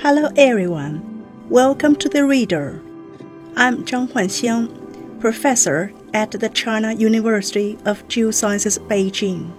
Hello everyone. Welcome to the Reader. I'm Zhang Huanxiang, professor at the China University of Geosciences Beijing.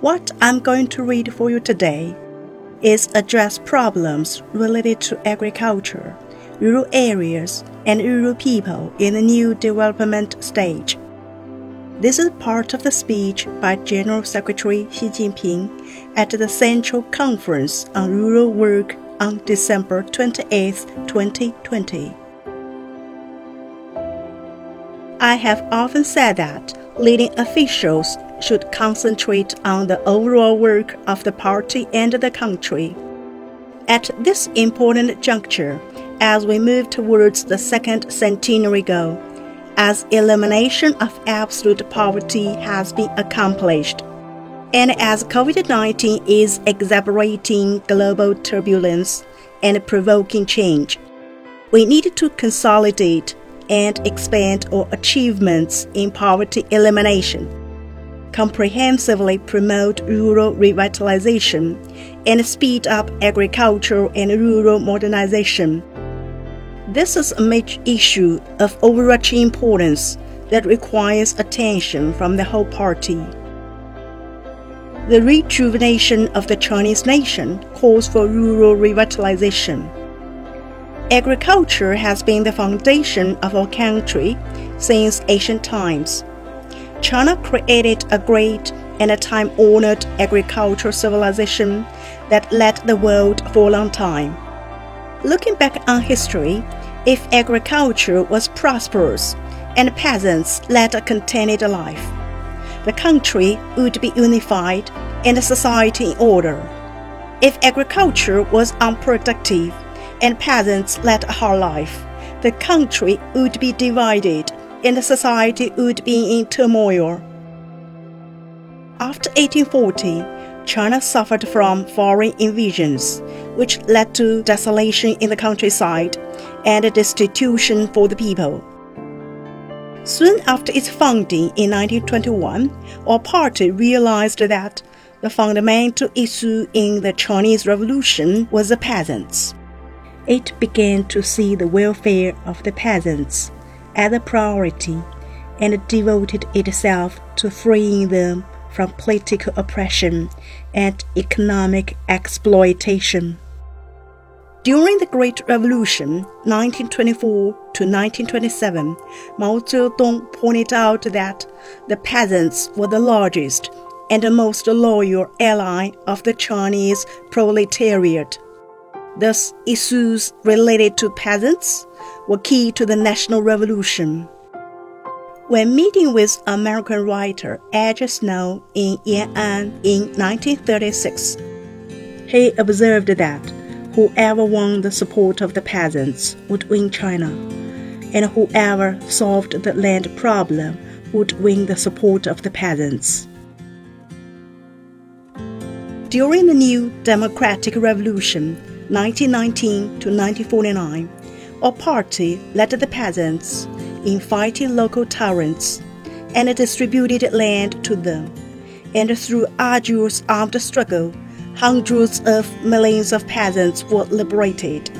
What I'm going to read for you today is address problems related to agriculture, rural areas, and rural people in the new development stage. This is part of the speech by General Secretary Xi Jinping at the Central Conference on Rural Work on December 28, 2020. I have often said that leading officials should concentrate on the overall work of the party and the country. At this important juncture, as we move towards the second centenary goal, as elimination of absolute poverty has been accomplished, and as COVID 19 is exacerbating global turbulence and provoking change, we need to consolidate and expand our achievements in poverty elimination, comprehensively promote rural revitalization, and speed up agricultural and rural modernization. This is a major issue of overarching importance that requires attention from the whole party. The rejuvenation of the Chinese nation calls for rural revitalization. Agriculture has been the foundation of our country since ancient times. China created a great and a time honored agricultural civilization that led the world for a long time. Looking back on history, if agriculture was prosperous and peasants led a contented life, the country would be unified and the society in order. If agriculture was unproductive and peasants led a hard life, the country would be divided and the society would be in turmoil. After 1840, China suffered from foreign invasions, which led to desolation in the countryside and destitution for the people. Soon after its founding in 1921, our party realized that the fundamental issue in the Chinese Revolution was the peasants. It began to see the welfare of the peasants as a priority and devoted itself to freeing them from political oppression and economic exploitation. During the Great Revolution, 1924 to 1927, Mao Zedong pointed out that the peasants were the largest and the most loyal ally of the Chinese proletariat. Thus, issues related to peasants were key to the national revolution. When meeting with American writer Edgar Snow in Yan'an in 1936, he observed that whoever won the support of the peasants would win China, and whoever solved the land problem would win the support of the peasants. During the new democratic revolution, 1919 to 1949, our party led the peasants in fighting local tyrants and distributed land to them, and through arduous armed struggle, hundreds of millions of peasants were liberated.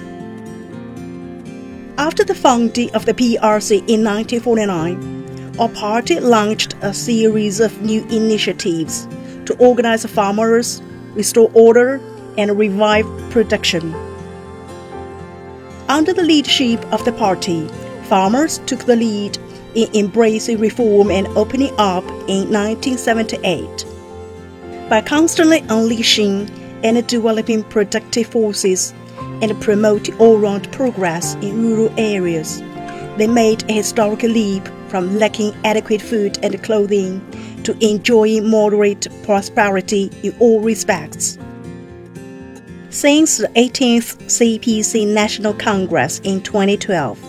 After the founding of the PRC in 1949, our party launched a series of new initiatives to organize farmers, restore order, and revive production. Under the leadership of the party, farmers took the lead in embracing reform and opening up in 1978 by constantly unleashing and developing productive forces and promoting all-round progress in rural areas. They made a historic leap from lacking adequate food and clothing to enjoying moderate prosperity in all respects. Since the 18th CPC National Congress in 2012,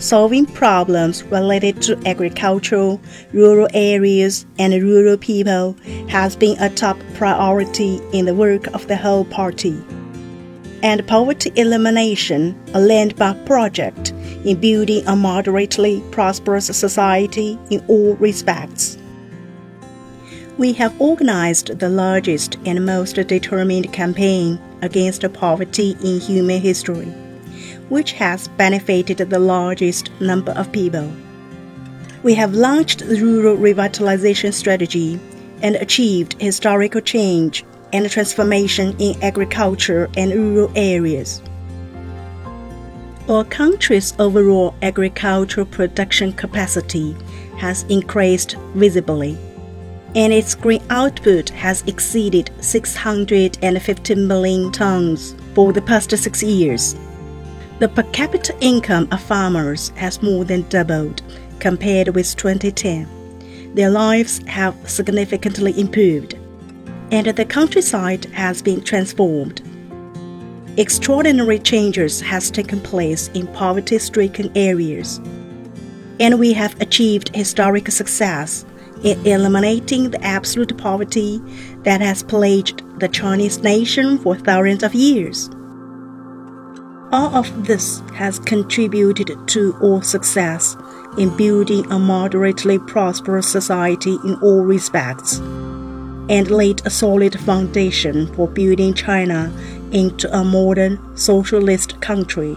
solving problems related to agricultural, rural areas, and rural people has been a top priority in the work of the whole party. And poverty elimination, a landmark project in building a moderately prosperous society in all respects. We have organized the largest and most determined campaign against poverty in human history, which has benefited the largest number of people. We have launched the rural revitalization strategy and achieved historical change and transformation in agriculture and rural areas. Our country's overall agricultural production capacity has increased visibly and its grain output has exceeded 650 million tons for the past six years. The per capita income of farmers has more than doubled compared with 2010. Their lives have significantly improved, and the countryside has been transformed. Extraordinary changes has taken place in poverty-stricken areas, and we have achieved historic success in eliminating the absolute poverty that has plagued the Chinese nation for thousands of years. All of this has contributed to our success in building a moderately prosperous society in all respects, and laid a solid foundation for building China into a modern socialist country.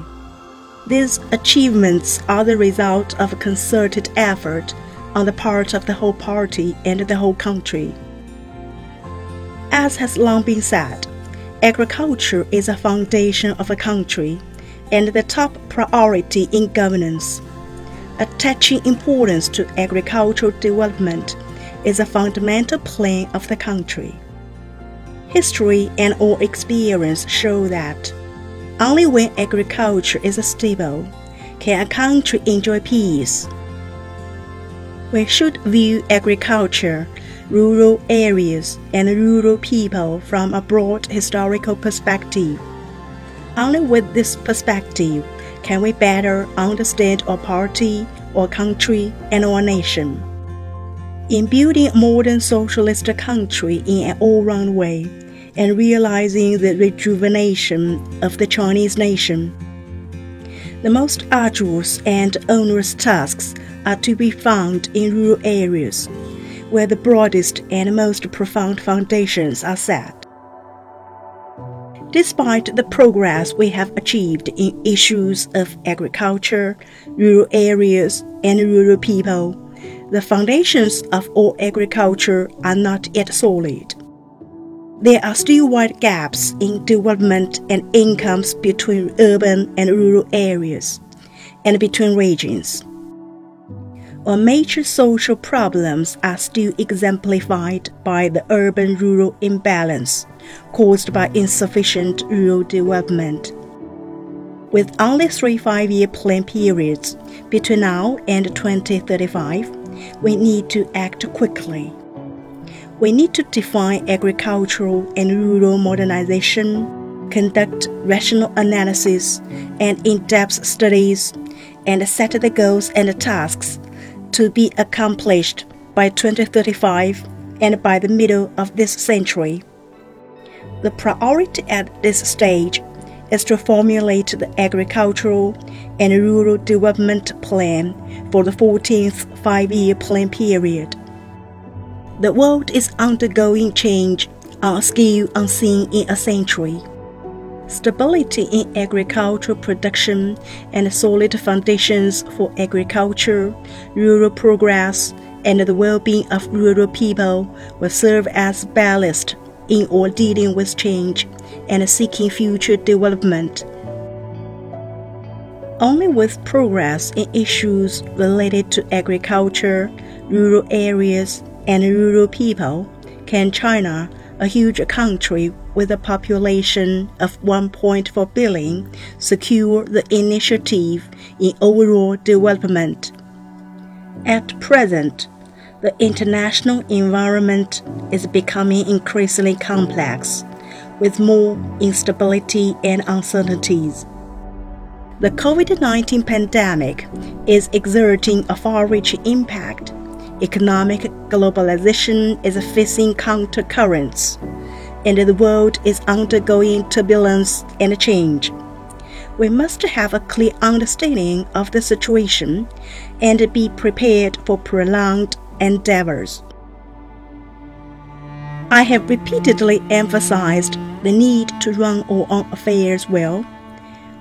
These achievements are the result of a concerted effort on the part of the whole party and the whole country. As has long been said, agriculture is a foundation of a country and the top priority in governance. Attaching importance to agricultural development is a fundamental plan of the country. History and all experience show that only when agriculture is stable can a country enjoy peace we should view agriculture, rural areas, and rural people from a broad historical perspective. Only with this perspective can we better understand our party, our country, and our nation. In building a modern socialist country in an all round way and realizing the rejuvenation of the Chinese nation, the most arduous and onerous tasks are to be found in rural areas, where the broadest and most profound foundations are set. Despite the progress we have achieved in issues of agriculture, rural areas, and rural people, the foundations of all agriculture are not yet solid. There are still wide gaps in development and incomes between urban and rural areas, and between regions. Our major social problems are still exemplified by the urban rural imbalance caused by insufficient rural development. With only three five year plan periods between now and 2035, we need to act quickly. We need to define agricultural and rural modernization, conduct rational analysis and in depth studies, and set the goals and the tasks to be accomplished by 2035 and by the middle of this century. The priority at this stage is to formulate the agricultural and rural development plan for the 14th five year plan period. The world is undergoing change on a scale unseen in a century stability in agricultural production, and solid foundations for agriculture, rural progress, and the well being of rural people will serve as ballast in all dealing with change and seeking future development. Only with progress in issues related to agriculture, rural areas, and rural people can China a huge country with a population of 1.4 billion, secure the initiative in overall development. At present, the international environment is becoming increasingly complex, with more instability and uncertainties. The COVID 19 pandemic is exerting a far reaching impact Economic globalization is facing countercurrents, and the world is undergoing turbulence and change. We must have a clear understanding of the situation and be prepared for prolonged endeavors. I have repeatedly emphasized the need to run our own affairs well.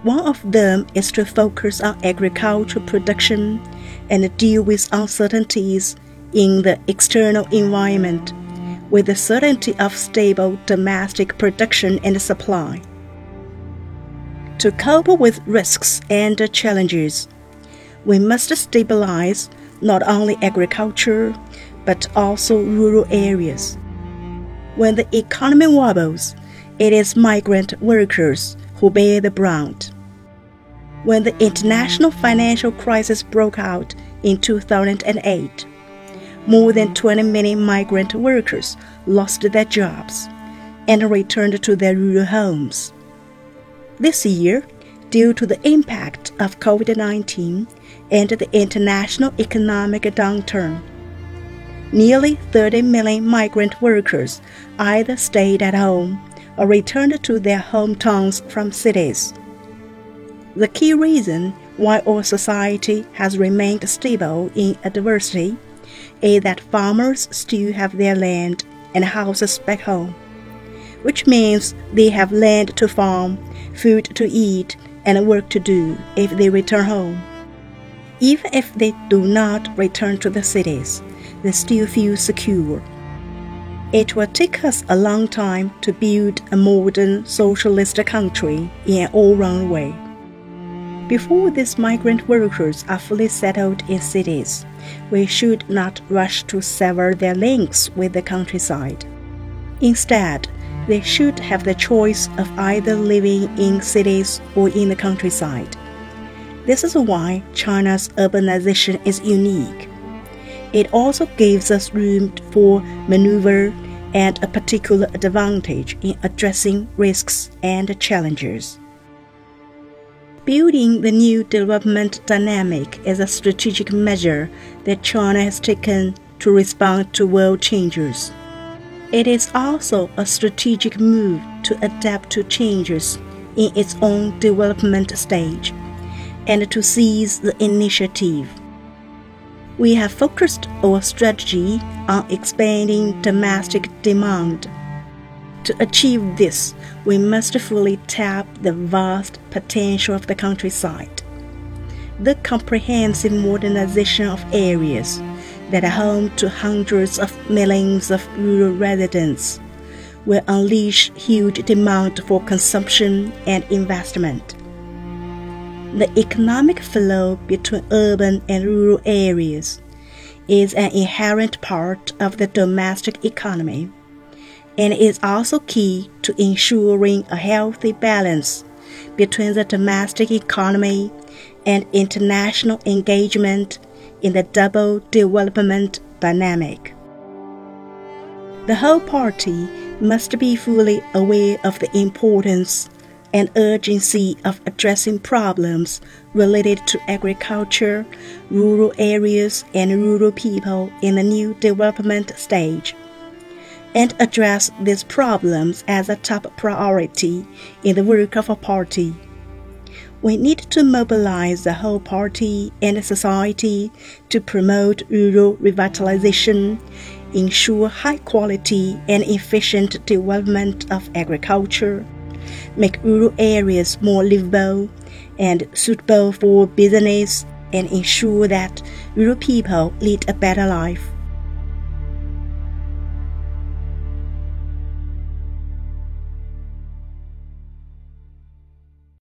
One of them is to focus on agricultural production and deal with uncertainties in the external environment with the certainty of stable domestic production and supply. To cope with risks and challenges, we must stabilize not only agriculture but also rural areas. When the economy wobbles, it is migrant workers who bear the brunt. When the international financial crisis broke out in 2008, more than 20 million migrant workers lost their jobs and returned to their rural homes. This year, due to the impact of COVID 19 and the international economic downturn, nearly 30 million migrant workers either stayed at home or returned to their hometowns from cities. The key reason why our society has remained stable in adversity is that farmers still have their land and houses back home, which means they have land to farm, food to eat, and work to do if they return home. Even if they do not return to the cities, they still feel secure. It will take us a long time to build a modern socialist country in an all round way. Before these migrant workers are fully settled in cities, we should not rush to sever their links with the countryside. Instead, they should have the choice of either living in cities or in the countryside. This is why China's urbanization is unique. It also gives us room for maneuver and a particular advantage in addressing risks and challenges. Building the new development dynamic is a strategic measure that China has taken to respond to world changes. It is also a strategic move to adapt to changes in its own development stage and to seize the initiative. We have focused our strategy on expanding domestic demand to achieve this, we must fully tap the vast potential of the countryside. The comprehensive modernization of areas that are home to hundreds of millions of rural residents will unleash huge demand for consumption and investment. The economic flow between urban and rural areas is an inherent part of the domestic economy and is also key to ensuring a healthy balance between the domestic economy and international engagement in the double development dynamic. The whole party must be fully aware of the importance and urgency of addressing problems related to agriculture, rural areas, and rural people in the new development stage and address these problems as a top priority in the work of a party. We need to mobilize the whole party and society to promote rural revitalization, ensure high quality and efficient development of agriculture, make rural areas more livable and suitable for business, and ensure that rural people lead a better life.